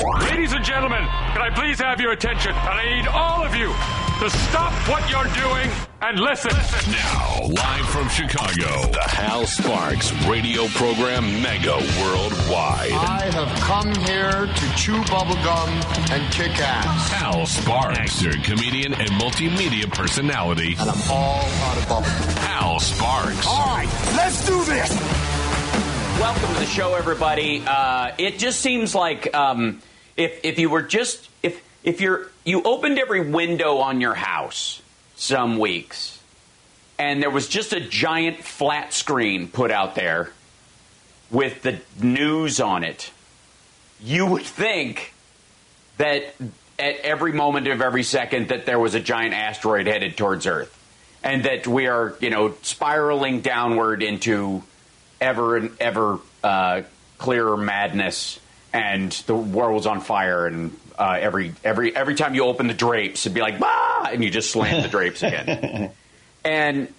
Ladies and gentlemen, can I please have your attention? And I need all of you to stop what you're doing and listen. listen. Now, live from Chicago, the Hal Sparks radio program Mega Worldwide. I have come here to chew bubblegum and kick ass. Hal Sparks, your comedian and multimedia personality. And I'm all out of bubblegum. Hal Sparks. All right, let's do this. Welcome to the show, everybody. Uh, it just seems like um, if if you were just if if you're you opened every window on your house some weeks, and there was just a giant flat screen put out there with the news on it, you would think that at every moment of every second that there was a giant asteroid headed towards Earth, and that we are you know spiraling downward into ever and ever uh, clearer madness, and the world's on fire, and uh, every every every time you open the drapes, it'd be like bah, and you just slam the drapes again. and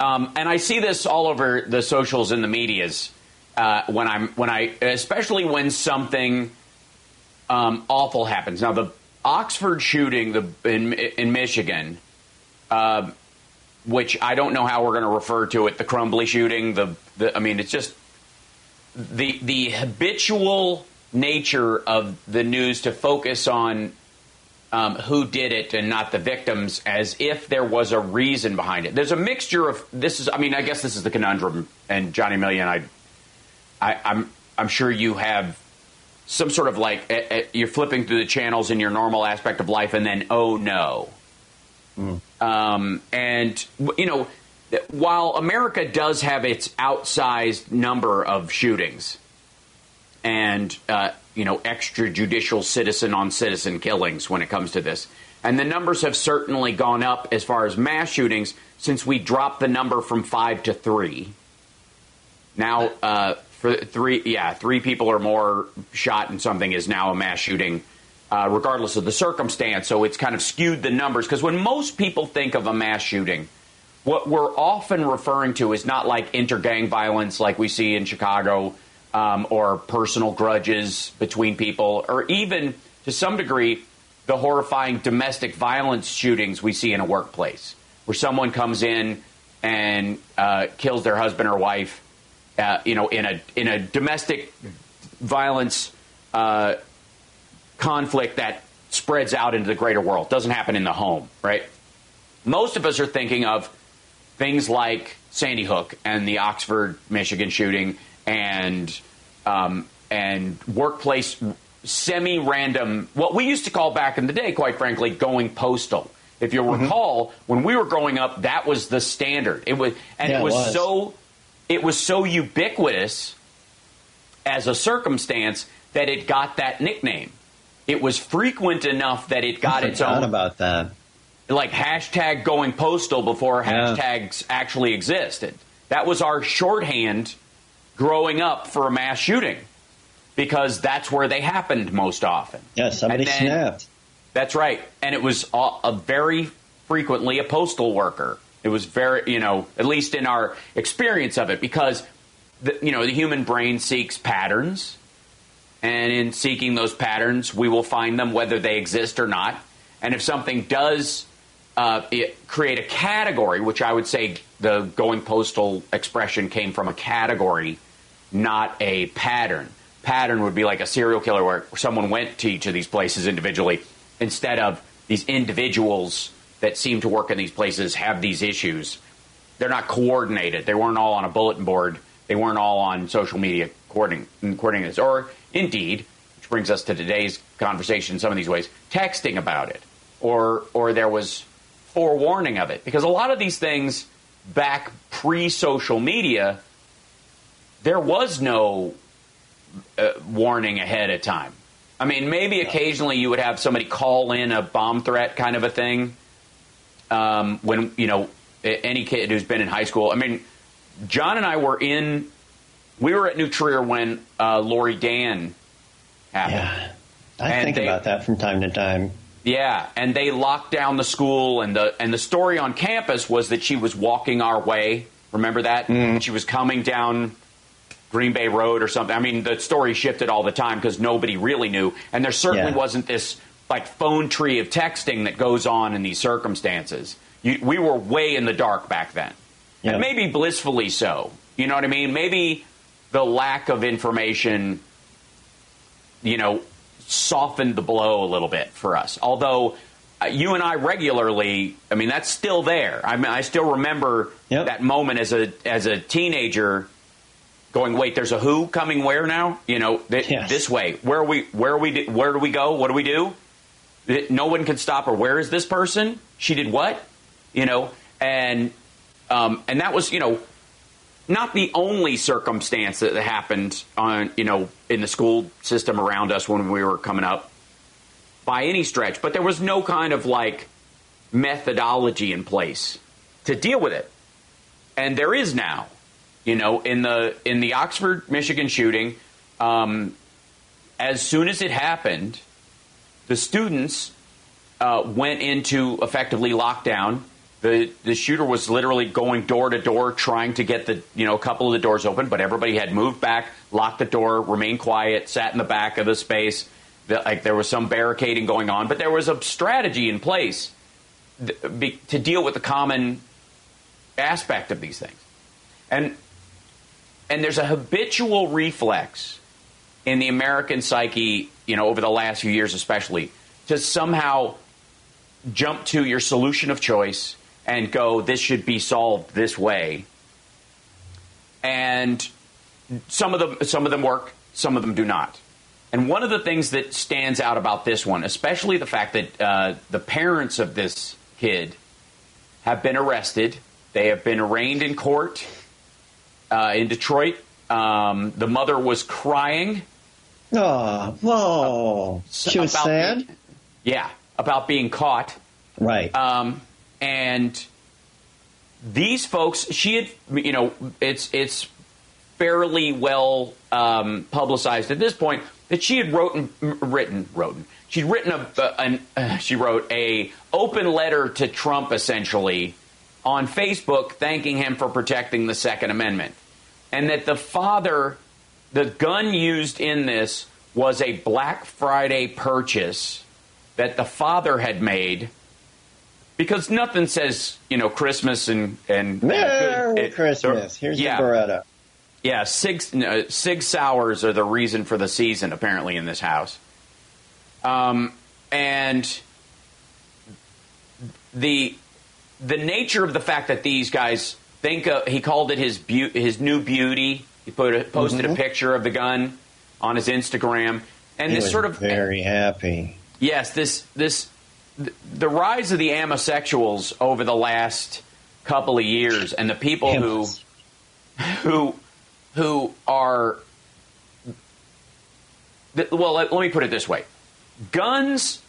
um, and I see this all over the socials and the media's uh, when I'm when I especially when something um, awful happens. Now the Oxford shooting the in in Michigan. Uh, which I don't know how we're going to refer to it. The Crumbley shooting. The, the I mean, it's just the the habitual nature of the news to focus on um, who did it and not the victims, as if there was a reason behind it. There's a mixture of this is. I mean, I guess this is the conundrum. And Johnny Million, I, I I'm I'm sure you have some sort of like eh, eh, you're flipping through the channels in your normal aspect of life, and then oh no. Um, and you know, while America does have its outsized number of shootings and uh, you know extrajudicial citizen on citizen killings when it comes to this, and the numbers have certainly gone up as far as mass shootings since we dropped the number from five to three. Now, uh, for three, yeah, three people or more shot in something is now a mass shooting uh, regardless of the circumstance. So it's kind of skewed the numbers because when most people think of a mass shooting, what we're often referring to is not like intergang violence like we see in Chicago um, or personal grudges between people, or even to some degree the horrifying domestic violence shootings we see in a workplace where someone comes in and uh, kills their husband or wife. Uh, you know, in a in a domestic violence uh, conflict that spreads out into the greater world. Doesn't happen in the home, right? Most of us are thinking of things like Sandy Hook and the Oxford, Michigan shooting, and um, and workplace semi-random. What we used to call back in the day, quite frankly, going postal. If you recall, when we were growing up, that was the standard. It was, and Yeah, it it was, was. so, it was so ubiquitous as a circumstance that it got that nickname. It was frequent enough that it got I its own about that. Like hashtag going postal before Yeah. hashtags actually existed. That was our shorthand growing up for a mass shooting because that's where they happened most often. Yeah, somebody then- snapped. That's right, and it was a, a very frequently a postal worker. It was very, you know, at least in our experience of it, because the, you know the human brain seeks patterns, and in seeking those patterns, we will find them whether they exist or not. And if something does uh, it create a category, which I would say the going postal expression came from a category, not a pattern. Pattern would be like a serial killer where someone went to each of these places individually instead of these individuals that seem to work in these places have these issues. They're not coordinated. They weren't all on a bulletin board. They weren't all on social media coordinating, coordinating this. Or indeed, which brings us to today's conversation in some of these ways, texting about it. Or, or there was forewarning of it. Because a lot of these things back pre social media, there was no uh, warning ahead of time. I mean, maybe occasionally you would have somebody call in a bomb threat kind of a thing. Um, when you know any kid who's been in high school. I mean, John and I were in. We were at New Trier when uh, Laurie Dann happened. Yeah. I And think they- about that from time to time. Yeah, and they locked down the school, and the and the story on campus was that she was walking our way. Remember that? Mm-hmm. She was coming down Green Bay Road or something. I mean, the story shifted all the time because nobody really knew, and there certainly Yeah. wasn't this like phone tree of texting that goes on in these circumstances. You, we were way in the dark back then, Yeah. and maybe blissfully so. You know what I mean? Maybe the lack of information, you know, softened the blow a little bit for us. Although uh, you and I regularly, I mean, that's still there. I mean, I still remember Yep. that moment as a as a teenager, going, "Wait, there's a who coming where now? You know, th- Yes. this way. Where are we? Where are we? Where do we go? What do we do? No one can stop her. Where is this person? She did what? You know, and um, and that was you know not the only circumstance that happened on you know in the school system around us when we were coming up by any stretch but there was no kind of like methodology in place to deal with it and there is now you know in the in the oxford michigan shooting um, as soon as it happened the students uh, went into effectively lockdown. The the shooter was literally going door to door trying to get the you know a couple of the doors open, but everybody had moved back, locked the door, remained quiet, sat in the back of the space. The, like there was some barricading going on, but there was a strategy in place th- be, to deal with the common aspect of these things, and and there's a habitual reflex in the American psyche, you know, over the last few years especially, to somehow jump to your solution of choice and go, this should be solved this way. And some of them some of them work, some of them do not. And one of the things that stands out about this one, especially the fact that uh, the parents of this kid have been arrested, they have been arraigned in court uh, in Detroit. Um, the mother was crying Oh, whoa. She was sad? being- yeah, about being caught. Right. Um, and these folks, she had, you know, it's it's fairly well um, publicized at this point that she had wrote, written, written, she'd written a, a an, uh, she wrote a open letter to Trump essentially on Facebook thanking him for protecting the Second Amendment, and that the father, the gun used in this was a Black Friday purchase that the father had made because nothing says you know Christmas and and Merry and it- Christmas. Here's yeah, the Beretta. yeah. Sig no, Sig Sauers are the reason for the season apparently in this house. Um, and the the nature of the fact that these guys think of, he called it his beau- his new beauty. He put a, posted a picture of the gun on his Instagram, and He this sort of very happy. Yes, this this th- the rise of the ammosexuals over the last couple of years, and the people who who who are well. Let, let me put it this way: guns.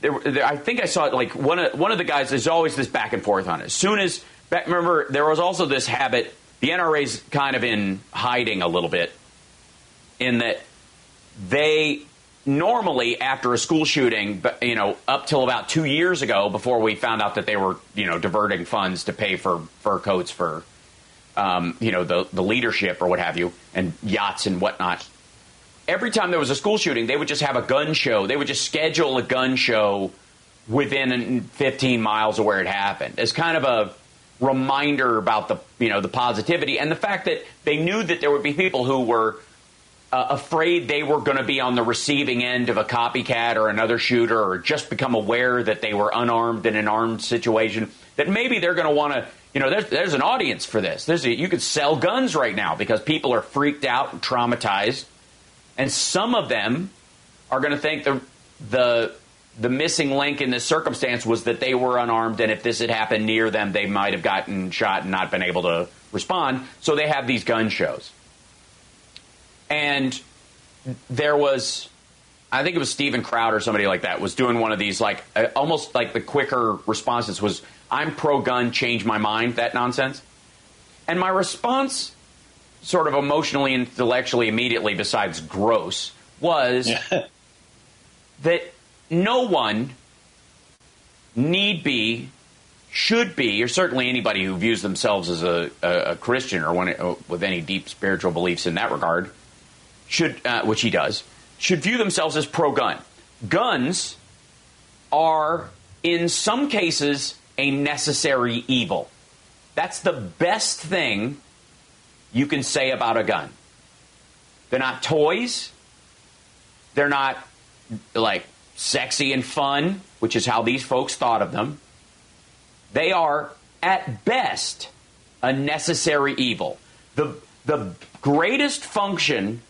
There, there, I think I saw it like one of one of the guys. There's always this back and forth on it. As soon as back, remember, there was also this habit. The NRA's kind of in hiding a little bit, in that they normally after a school shooting, you know, up till about two years ago, before we found out that they were, you know, diverting funds to pay for fur coats for, um, you know, the the leadership or what have you, and yachts and whatnot. Every time there was a school shooting, they would just have a gun show. They would just schedule a gun show within 15 miles of where it happened as kind of a reminder about the you know the positivity and the fact that they knew that there would be people who were uh, afraid they were going to be on the receiving end of a copycat or another shooter or just become aware that they were unarmed in an armed situation that maybe they're going to want to you know there's, there's an audience for this. There's a, you could sell guns right now because people are freaked out and traumatized. And some of them are going to think the the the missing link in this circumstance was that they were unarmed, and if this had happened near them, they might have gotten shot and not been able to respond. So they have these gun shows, and there was. I think it was Steven Crowder or somebody like that was doing one of these like uh, almost like the quicker responses was I'm pro gun change my mind that nonsense. And my response sort of emotionally intellectually immediately besides gross was that no one need be should be, or certainly anybody who views themselves as a, a, a Christian or one, uh, with any deep spiritual beliefs in that regard, should, uh, which he does, should view themselves as pro gun. Guns are, in some cases, a necessary evil. That's the best thing you can say about a gun. They're not toys. They're not like sexy and fun, which is how these folks thought of them. They are, at best, a necessary evil. The, the greatest function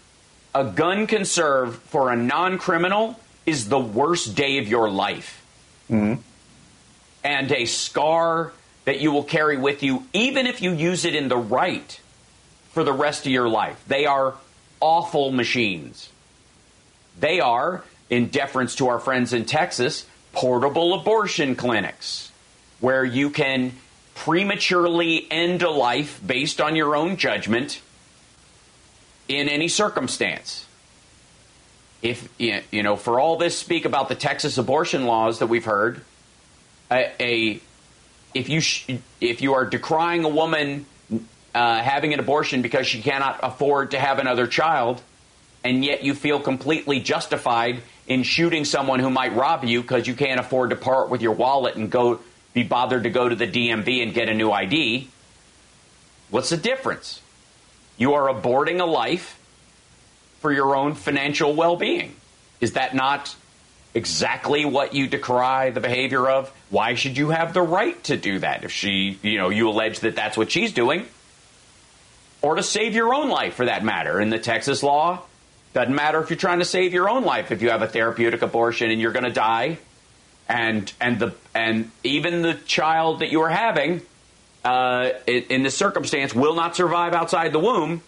a gun can serve for a non criminal is the worst day of your life. Mm-hmm. And a scar that you will carry with you, even if you use it in the right for the rest of your life. They are awful machines. They are, in deference to our friends in Texas, portable abortion clinics where you can prematurely end a life based on your own judgment in any circumstance. If you know, for all this speak about the Texas abortion laws that we've heard, a, a if you sh- if you are decrying a woman uh, having an abortion because she cannot afford to have another child, and yet you feel completely justified in shooting someone who might rob you because you can't afford to part with your wallet and go be bothered to go to the DMV and get a new ID. What's the difference? You are aborting a life for your own financial well being. Is that not exactly what you decry the behavior of? Why should you have the right to do that if she, you know, you allege that that's what she's doing? Or to save your own life for that matter. In the Texas law, doesn't matter if you're trying to save your own life if you have a therapeutic abortion and you're going to die. And and the and even the child that you are having uh, in, this circumstance will not survive outside the womb.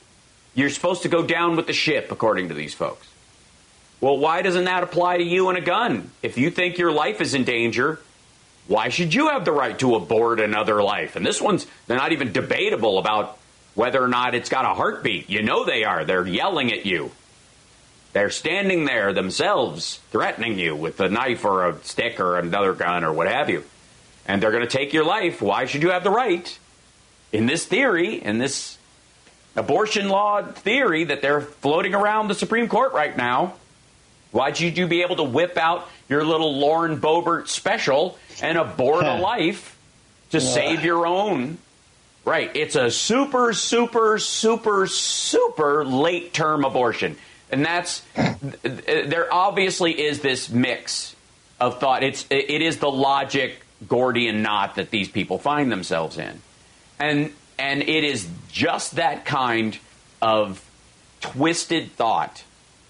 You're supposed to go down with the ship, according to these folks. Well, why doesn't that apply to you and a gun? If you think your life is in danger, why should you have the right to abort another life? And this one's, they're not even debatable about whether or not it's got a heartbeat. You know they are. They're yelling at you. They're standing there themselves, threatening you with a knife or a stick or another gun or what have you. And they're going to take your life. Why should you have the right? In this theory, in this abortion law theory that they're floating around the Supreme Court right now, why should you be able to whip out your little Lauren Boebert special and abort a life to save your own? Right. It's a super, super, super, super late term abortion. And that's, there obviously is this mix of thought. It's, it is the logic Gordian knot that these people find themselves in. And, and it is just that kind of twisted thought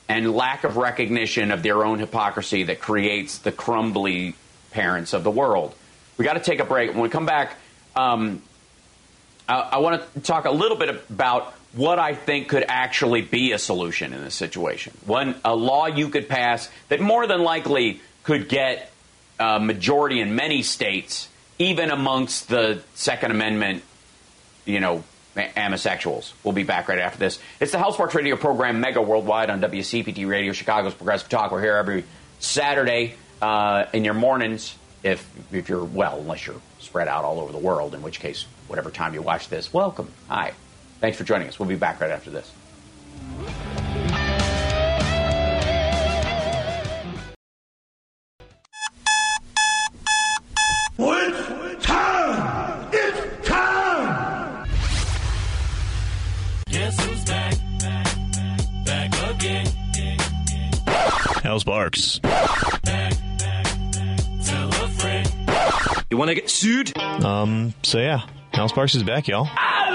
and lack of recognition of their own hypocrisy that creates the Crumbley parents of the world. We got to take a break. When we come back, um, I, I want to talk a little bit about what I think could actually be a solution in this situation. One, a law you could pass that more than likely could get a majority in many states, even amongst the Second Amendment, you know, ammosexuals. We'll be back right after this. It's the Hal Sparks Radio program, Mega Worldwide on WCPT Radio, Chicago's Progressive Talk. We're here every Saturday uh, in your mornings, if if you're well, unless you're spread out all over the world, in which case, whatever time you watch this, welcome. Hi. Thanks for joining us. We'll be back right after this. Hal Sparks. Back, back, tell a friend. You want to get sued? Um, so yeah, Hal Sparks is back, y'all. I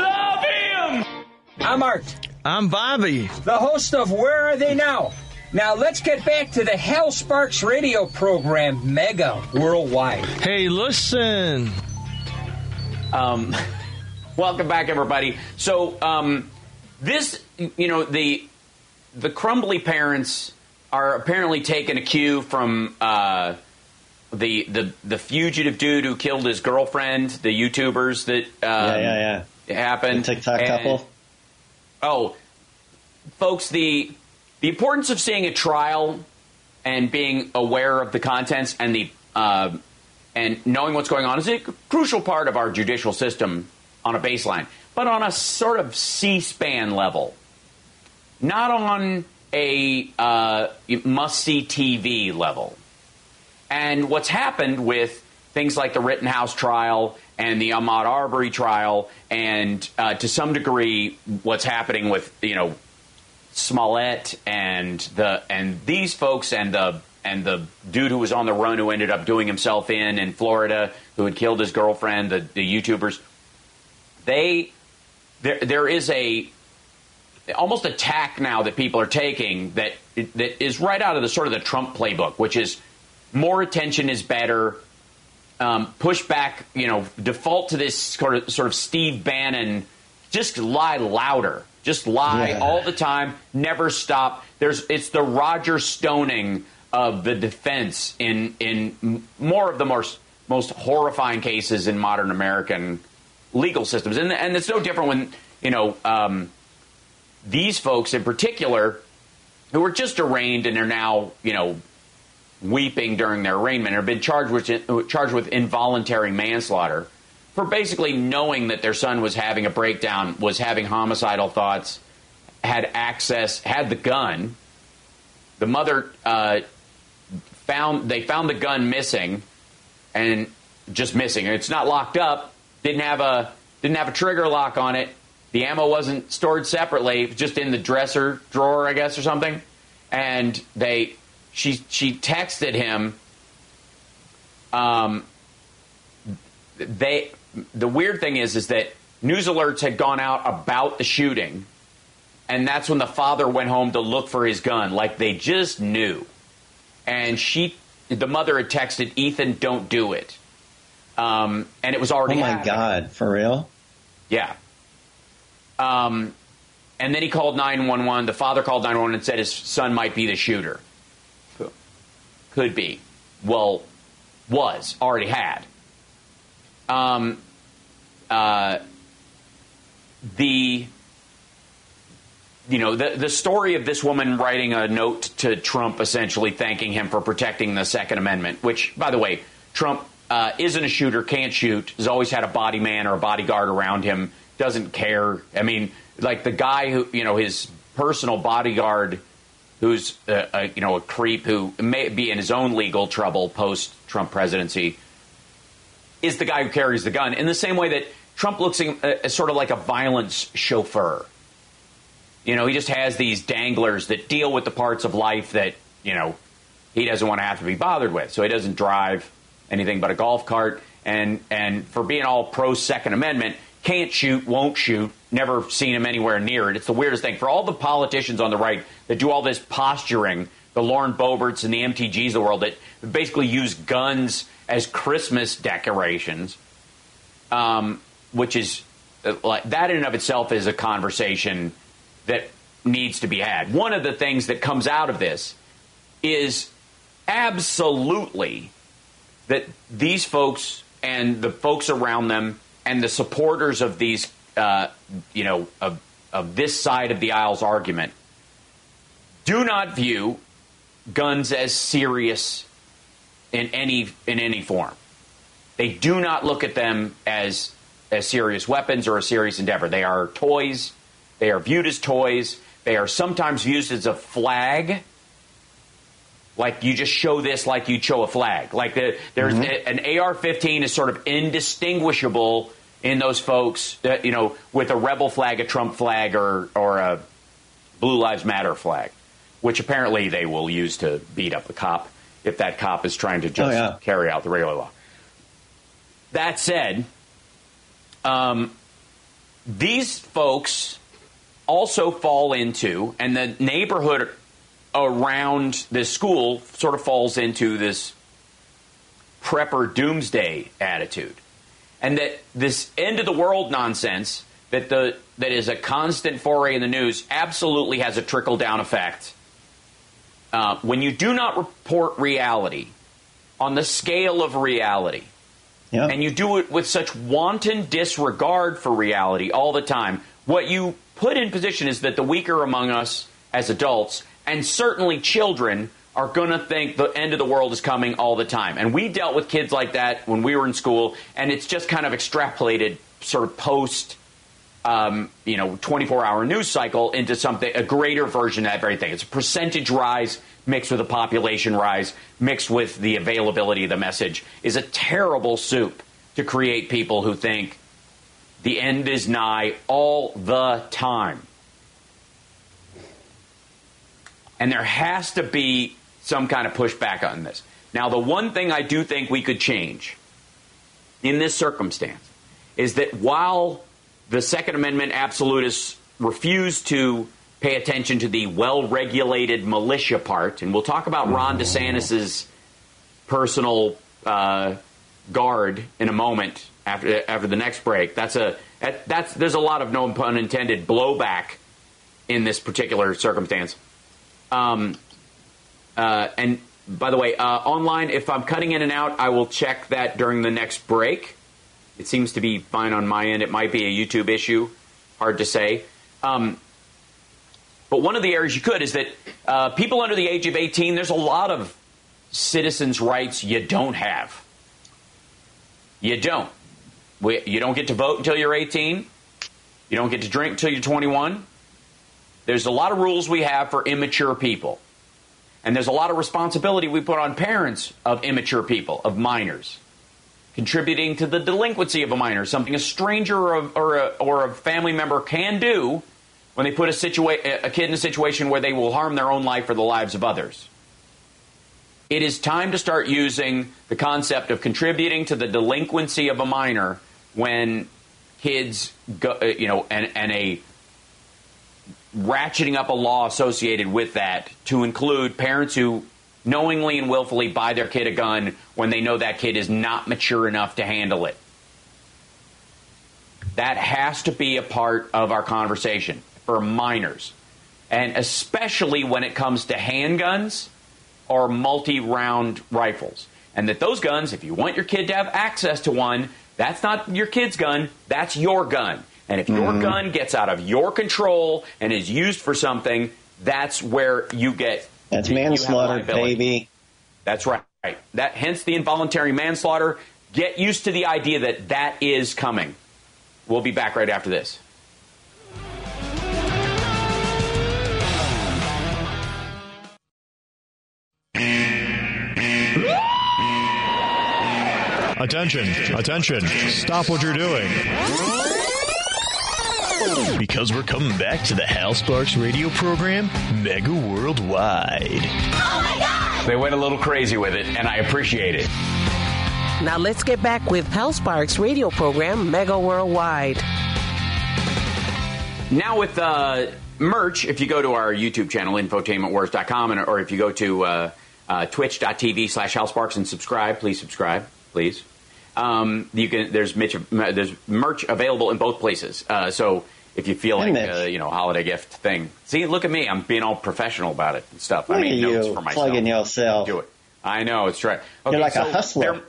love him! I'm Art, I'm Bobby. the host of Where Are They Now? Now let's get back to the Hal Sparks radio program, Mega Worldwide. Hey, listen. Um, welcome back, everybody. So, um, this, you know, the the Crumbley parents are apparently taking a cue from uh, the the the fugitive dude who killed his girlfriend, the YouTubers that um, yeah, yeah, yeah. happened. The TikTok And- couple. Oh, folks, the the importance of seeing a trial and being aware of the contents and the uh, and knowing what's going on is a crucial part of our judicial system on a baseline, but on a sort of C-SPAN level, not on a uh, must-see TV level. And what's happened with things like the Rittenhouse trial and the Ahmaud Arbery trial, and uh, to some degree, what's happening with you know Smollett and the and these folks and the and the dude who was on the run who ended up doing himself in in Florida, who had killed his girlfriend, the, the YouTubers. They there there is a almost a tack now that people are taking that that is right out of the sort of the Trump playbook, which is more attention is better. Um, push back, you know, default to this sort of sort of Steve Bannon, just lie louder, just lie Yeah. all the time, never stop. There's it's the Roger Stoning of the defense in in more of the most most horrifying cases in modern American legal systems, and and it's no different when you know um, these folks in particular who were just arraigned and are now you know weeping during their arraignment have been charged with charged with involuntary manslaughter for basically knowing that their son was having a breakdown, was having homicidal thoughts, had access, had the gun. The mother uh, found they found the gun missing, and just missing. It's not locked up. Didn't have a didn't have a trigger lock on it. The ammo wasn't stored separately, just in the dresser drawer, I guess, or something. And they she she texted him. Um, they the weird thing is is that news alerts had gone out about the shooting, and that's when the father went home to look for his gun, like they just knew. And she, the mother, had texted Ethan, "Don't do it," um, and it was already. Oh my happening. God, for real? Yeah. Um, and then he called 911. The father called 911 and said his son might be the shooter. Could be. Well, was. Already had. Um, uh, the you know the the story of this woman writing a note to Trump essentially thanking him for protecting the Second Amendment, which by the way, Trump uh, isn't a shooter, can't shoot, has always had a body man or a bodyguard around him, doesn't care. I mean, like the guy who you know his personal bodyguard, who's uh, a, you know a creep who may be in his own legal trouble post Trump presidency, is the guy who carries the gun. In the same way that Trump looks uh, as sort of like a violence chauffeur. You know, he just has these danglers that deal with the parts of life that, you know, he doesn't want to have to be bothered with. So he doesn't drive anything but a golf cart. And, and for being all pro Second Amendment, can't shoot, won't shoot, never seen him anywhere near it. It's the weirdest thing. For all the politicians on the right that do all this posturing, the Lauren Boeberts and the MTGs of the world that basically use guns as Christmas decorations, um, which is uh, like that in and of itself is a conversation that needs to be had. One of the things that comes out of this is absolutely that these folks and the folks around them and the supporters of these, uh, you know, of, of this side of the aisle's argument do not view guns as serious in any in any form. They do not look at them as as serious weapons or a serious endeavor. They are toys. They are viewed as toys. They are sometimes used as a flag. Like you just show this like you show a flag. Like the, there's a- an AR-15 is sort of indistinguishable in those folks. That, you know, with a rebel flag, a Trump flag, or or a Blue Lives Matter flag, which apparently they will use to beat up the cop if that cop is trying to just Oh, yeah. carry out the regular law. That said, um, these folks also fall into, and the neighborhood around this school sort of falls into this prepper doomsday attitude. And that this end of the world nonsense that the that is a constant foray in the news absolutely has a trickle down effect. Uh, when you do not report reality on the scale of reality, Yeah. and you do it with such wanton disregard for reality all the time, what you put in position is that the weaker among us as adults, and certainly children, are going to think the end of the world is coming all the time. And we dealt with kids like that when we were in school, and it's just kind of extrapolated sort of post um, you know 24 hour news cycle into something a greater version of that very thing. It's a percentage rise mixed with a population rise mixed with the availability of the message is a terrible soup to create people who think the end is nigh all the time. And there has to be some kind of pushback on this. Now, the one thing I do think we could change in this circumstance is that while the Second Amendment absolutists refuse to pay attention to the well regulated militia part, and we'll talk about Ron DeSantis's personal uh, guard in a moment after after the next break. That's a that, that's there's a lot of no pun intended blowback in this particular circumstance. Um, uh, and by the way, uh, online, if I'm cutting in and out, I will check that during the next break. It seems to be fine on my end. It might be a YouTube issue, hard to say. Um, but one of the areas you could is that uh, people under the age of 18, there's a lot of citizens' rights you don't have. You don't. You don't get to vote until you're 18. You don't get to drink until you're 21. There's a lot of rules we have for immature people. And there's a lot of responsibility we put on parents of immature people, of minors, contributing to the delinquency of a minor, something a stranger or a, or a, or a family member can do when they put a, situa- a kid in a situation where they will harm their own life or the lives of others. It is time to start using the concept of contributing to the delinquency of a minor when kids go, uh, you know, and, and a ratcheting up a law associated with that to include parents who knowingly and willfully buy their kid a gun when they know that kid is not mature enough to handle it. That has to be a part of our conversation for minors. And especially when it comes to handguns or multi round rifles. And that those guns, if you want your kid to have access to one, that's not your kid's gun, that's your gun. And if your Mhm. gun gets out of your control and is used for something, that's where you get That's you manslaughter, liability. baby. That's right. That hence the involuntary manslaughter. Get used to the idea that that is coming. We'll be back right after this. Attention, attention, stop what you're doing. Because we're coming back to the Hal Sparks radio program, Mega Worldwide. Oh my God! They went a little crazy with it, and I appreciate it. Now let's get back with Hal Sparks radio program Mega Worldwide. Now with uh, merch, if you go to our YouTube channel, infotainmentwars.com, and, or if you go to uh, uh, twitch.tv slash halsparks and subscribe, please subscribe, please. Um, you can there's mitch, there's merch available in both places. Uh, so if you feel like Mitch. uh, you know holiday gift thing, see, look at me, I'm being all professional about it and stuff. I Look made at notes you, for myself. plugging yourself. Do it. I know it's right. You're like a hustler. there-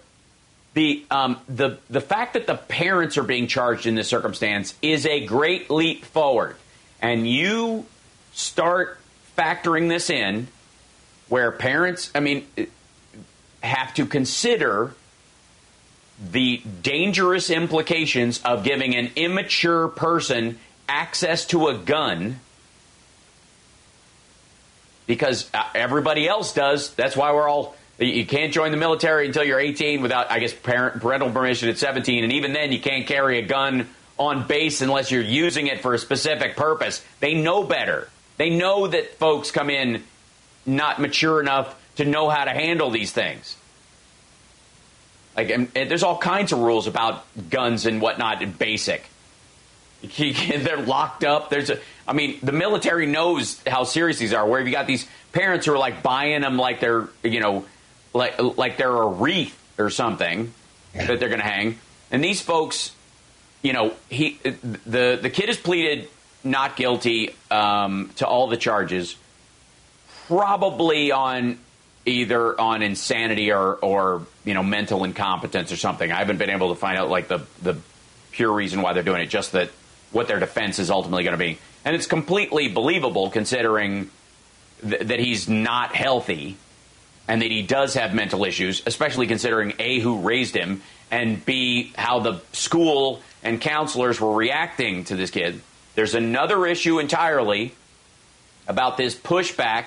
The um, the the fact that the parents are being charged in this circumstance is a great leap forward, and you start factoring this in, where parents, I mean, have to consider the dangerous implications of giving an immature person access to a gun because uh, everybody else does. That's why we're all. You can't join the military until you're 18 without, I guess, parent, parental permission at 17, and even then, you can't carry a gun on base unless you're using it for a specific purpose. They know better. They know that folks come in not mature enough to know how to handle these things. Like, and, and there's all kinds of rules about guns and whatnot in basic. They're locked up. There's a, I mean, the military knows how serious these are. Where you got these parents who are like buying them like they're, you know, like like they're a wreath or something that they're going to hang. And these folks, you know, he the the kid has pleaded not guilty um, to all the charges, probably on either on insanity or or you know mental incompetence or something. I haven't been able to find out like the the pure reason why they're doing it. Just that what their defense is ultimately going to be, and it's completely believable considering th- that he's not healthy and that he does have mental issues, especially considering A, who raised him, and B, how the school and counselors were reacting to this kid. There's another issue entirely about this pushback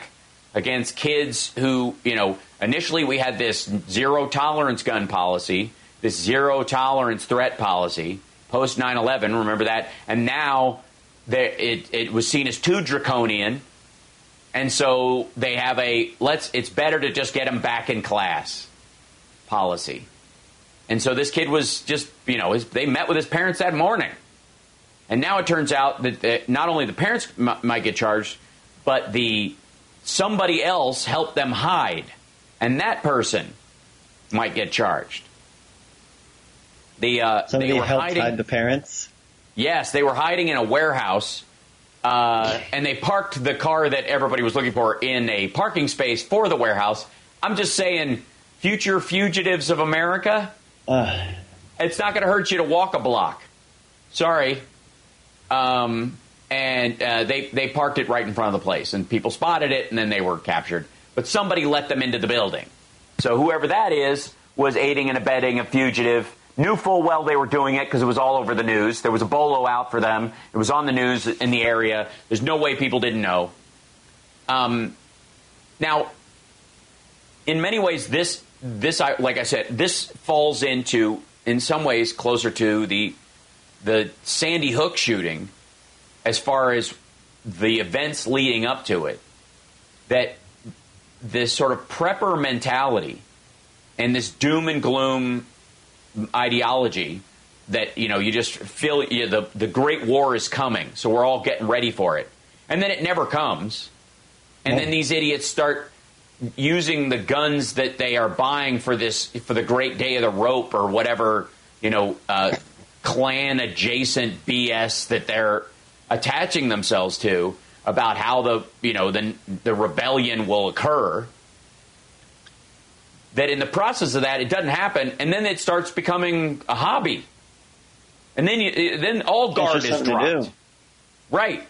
against kids who, you know, initially we had this zero tolerance gun policy, this zero tolerance threat policy post 9 11, remember that? And now it, it was seen as too draconian. And so they have a let's, it's better to just get them back in class policy. And so this kid was just, you know, his, they met with his parents that morning. And now it turns out that uh, not only the parents m- might get charged, but the somebody else helped them hide, and that person might get charged. The uh, Somebody they were helped hiding, hide the parents. Yes, they were hiding in a warehouse, uh, and they parked the car that everybody was looking for in a parking space for the warehouse. I'm just saying, future fugitives of America, Uh, it's not going to hurt you to walk a block. Sorry. Um, and uh, they they parked it right in front of the place, and people spotted it, and then they were captured. But somebody let them into the building. So whoever that is was aiding and abetting a fugitive. Knew full well they were doing it because it was all over the news. There was a bolo out for them. It was on the news in the area. There's no way people didn't know. Um, now, in many ways, this this I like I said, this falls into in some ways closer to the the Sandy Hook shooting as far as the events leading up to it. That this sort of prepper mentality and this doom and gloom ideology that you know you just feel you know, the the great war is coming, so we're all getting ready for it, and then it never comes, and then these idiots start using the guns that they are buying for this for the great day of the rope or whatever you know uh, Klan adjacent BS that they're attaching themselves to about how the you know the the rebellion will occur that in the process of that it doesn't happen and then it starts becoming a hobby. And then you then all guard is dropped. right.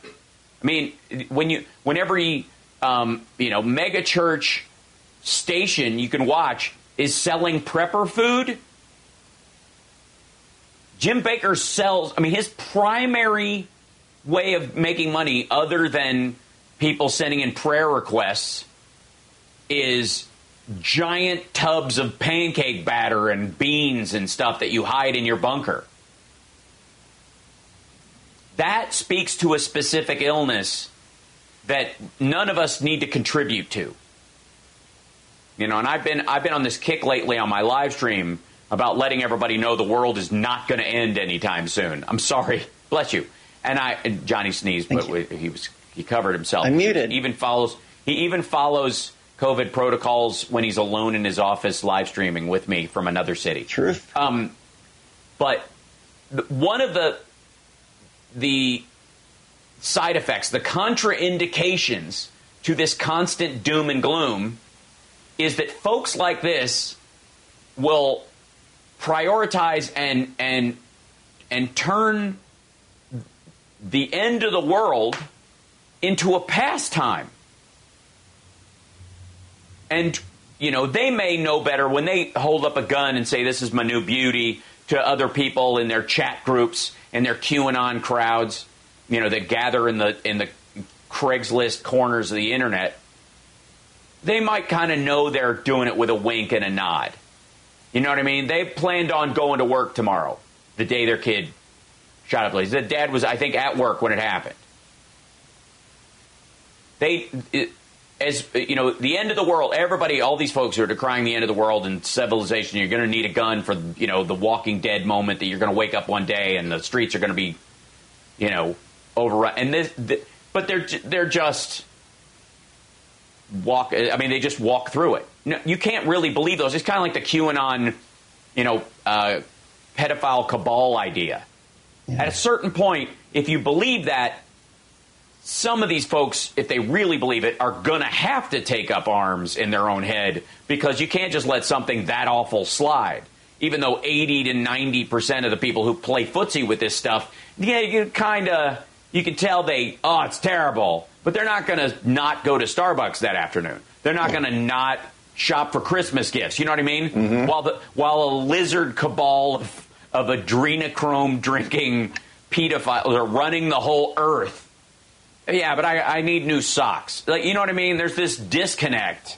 I mean when you when every um, you know mega church station you can watch is selling prepper food Jim Bakker sells i mean his primary way of making money other than people sending in prayer requests is giant tubs of pancake batter and beans and stuff that you hide in your bunker. That speaks to a specific illness that none of us need to contribute to. You know, and I've been I've been on this kick lately on my live stream about letting everybody know the world is not going to end anytime soon. I'm sorry, bless you. And I and Johnny sneezed, but he was he covered himself. I'm muted. He even follows he even follows COVID protocols when he's alone in his office live streaming with me from another city. Truth. Um, but one of the the side effects, the contraindications to this constant doom and gloom, is that folks like this will prioritize and and and turn the end of the world into a pastime. And, you know, they may know better when they hold up a gun and say, this is my new beauty to other people in their chat groups and their QAnon crowds, you know, that gather in the, in the Craigslist corners of the internet. They might kind of know they're doing it with a wink and a nod. You know what I mean? They planned on going to work tomorrow, the day their kid shot up. Please. The dad was, I think, at work when it happened. They, as you know, the end of the world. Everybody, all these folks who are decrying the end of the world and civilization. You're going to need a gun for you know the Walking Dead moment that you're going to wake up one day and the streets are going to be, you know, overrun. And this, th but they're they're just walk. I mean, they just walk through it. No, you can't really believe those. It's kind of like the QAnon, you know, uh, pedophile cabal idea. At a certain point, if you believe that, some of these folks, if they really believe it, are going to have to take up arms in their own head because you can't just let something that awful slide. Even though 80 to 90 percent of the people who play footsie with this stuff, yeah, you kind of you can tell they, oh, it's terrible, but they're not going to not go to Starbucks that afternoon. They're not going to not shop for Christmas gifts. You know what I mean? Mm-hmm. While the while a lizard cabal of, of adrenochrome drinking pedophiles are running the whole earth. Yeah, but I, I need new socks. Like you know what I mean? There's this disconnect.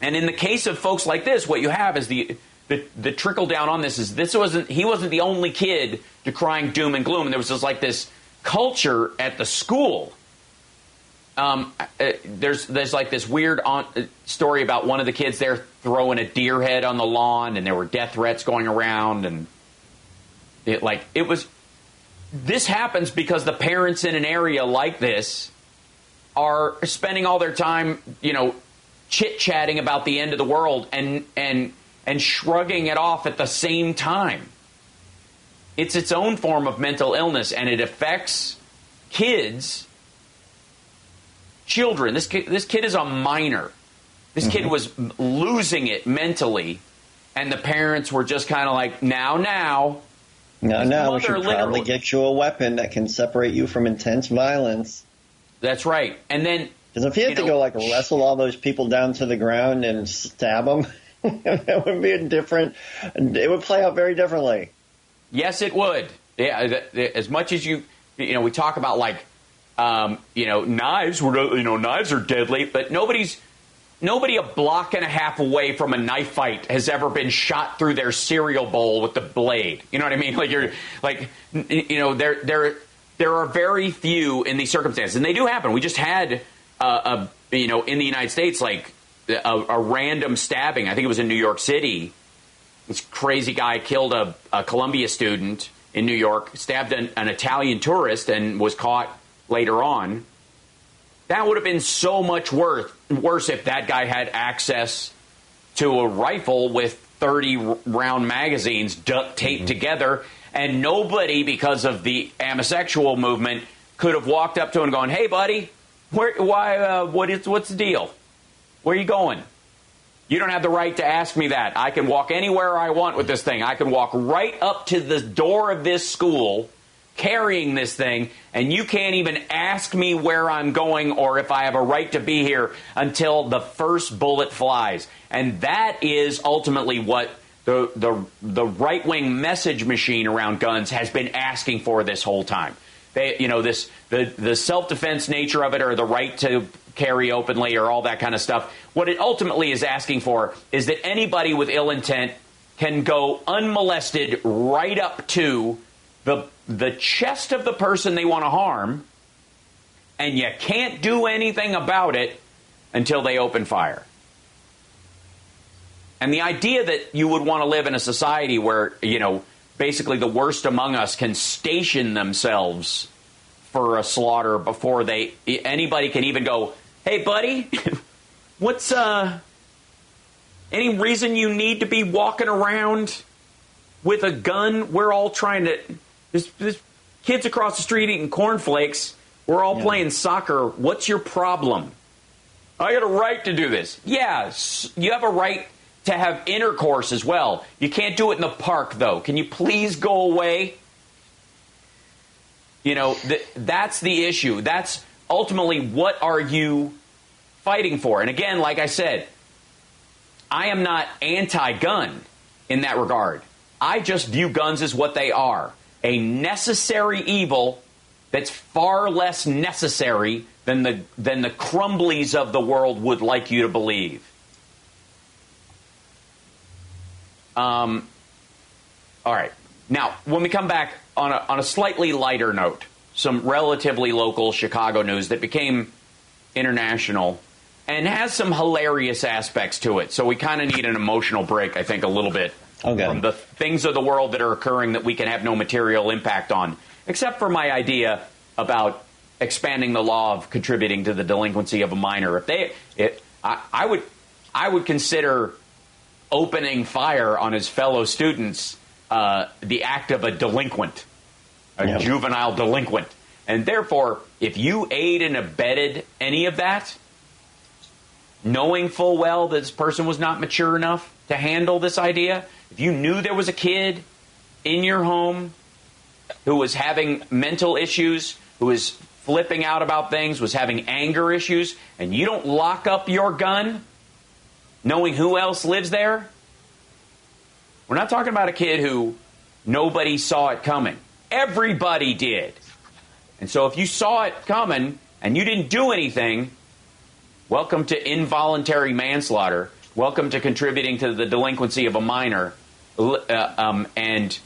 And in the case of folks like this, what you have is the the, the trickle down on this is this wasn't he wasn't the only kid decrying doom and gloom. And there was just like this culture at the school. Um, uh, there's there's like this weird on, uh, story about one of the kids there throwing a deer head on the lawn, and there were death threats going around, and it like it was. This happens because the parents in an area like this are spending all their time, you know, chit chatting about the end of the world and and and shrugging it off at the same time. It's its own form of mental illness, and it affects kids, children. This kid, this kid is a minor. This kid mm-hmm. was losing it mentally, and the parents were just kind of like, "Now, now." No, His no, we should probably literally- get you a weapon that can separate you from intense violence. That's right. And then Because if you had to know- go like wrestle all those people down to the ground and stab them, it would be a different. It would play out very differently. Yes, it would. Yeah, as much as you, you know, we talk about like, um, you know, knives. Were, you know, knives are deadly, but nobody's, nobody a block and a half away from a knife fight has ever been shot through their cereal bowl with the blade. You know what I mean? Like you're, like, you know, there, there, there are very few in these circumstances, and they do happen. We just had, uh, a, you know, in the United States, like a, a random stabbing. I think it was in New York City this crazy guy killed a, a Columbia student in New York, stabbed an, an Italian tourist, and was caught later on. That would have been so much worth, worse if that guy had access to a rifle with 30 round magazines duct taped together, and nobody, because of the ammosexual movement, could have walked up to him and gone, "Hey, buddy, where, why, uh, what is, what's the deal? Where are you going?" You don't have the right to ask me that. I can walk anywhere I want with this thing. I can walk right up to the door of this school carrying this thing, and you can't even ask me where I'm going or if I have a right to be here until the first bullet flies. And that is ultimately what the, the, the right wing message machine around guns has been asking for this whole time. They, you know, this the the self defense nature of it, or the right to carry openly, or all that kind of stuff. What it ultimately is asking for is that anybody with ill intent can go unmolested right up to the the chest of the person they want to harm, and you can't do anything about it until they open fire. And the idea that you would want to live in a society where, you know, basically the worst among us can station themselves for a slaughter before they anybody can even go, "Hey buddy, what's uh any reason you need to be walking around with a gun? We're all trying to there's, there's kids across the street eating cornflakes. We're all playing soccer. What's your problem? I got a right to do this. Yes, you have a right to have intercourse as well. You can't do it in the park, though. Can you please go away? You know, th- that's the issue. That's ultimately what are you fighting for? And again, like I said, I am not anti gun in that regard. I just view guns as what they are a necessary evil that's far less necessary than the, than the Crumbleys of the world would like you to believe. Um, all right. Now, when we come back on a, on a slightly lighter note, some relatively local Chicago news that became international and has some hilarious aspects to it. So we kind of need an emotional break, I think, a little bit Okay. from the things of the world that are occurring that we can have no material impact on, except for my idea about expanding the law of contributing to the delinquency of a minor. If they, it, I, I would, I would consider opening fire on his fellow students uh, the act of a delinquent, a Yeah. juvenile delinquent. And therefore, if you aid and abetted any of that, knowing full well that this person was not mature enough to handle this idea, if you knew there was a kid in your home who was having mental issues, who was flipping out about things, was having anger issues, and you don't lock up your gun, knowing who else lives there. We're not talking about a kid who nobody saw it coming. Everybody did. And so if you saw it coming and you didn't do anything, welcome to involuntary manslaughter. Welcome to contributing to the delinquency of a minor uh, um, and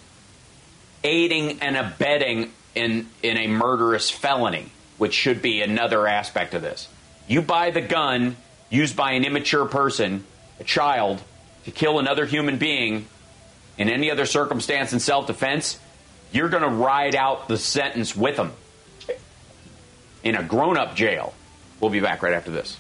aiding and abetting in, in a murderous felony, which should be another aspect of this. You buy the gun used by an immature person, a child, to kill another human being in any other circumstance in self defense, you're going to ride out the sentence with them in a grown up jail. We'll be back right after this.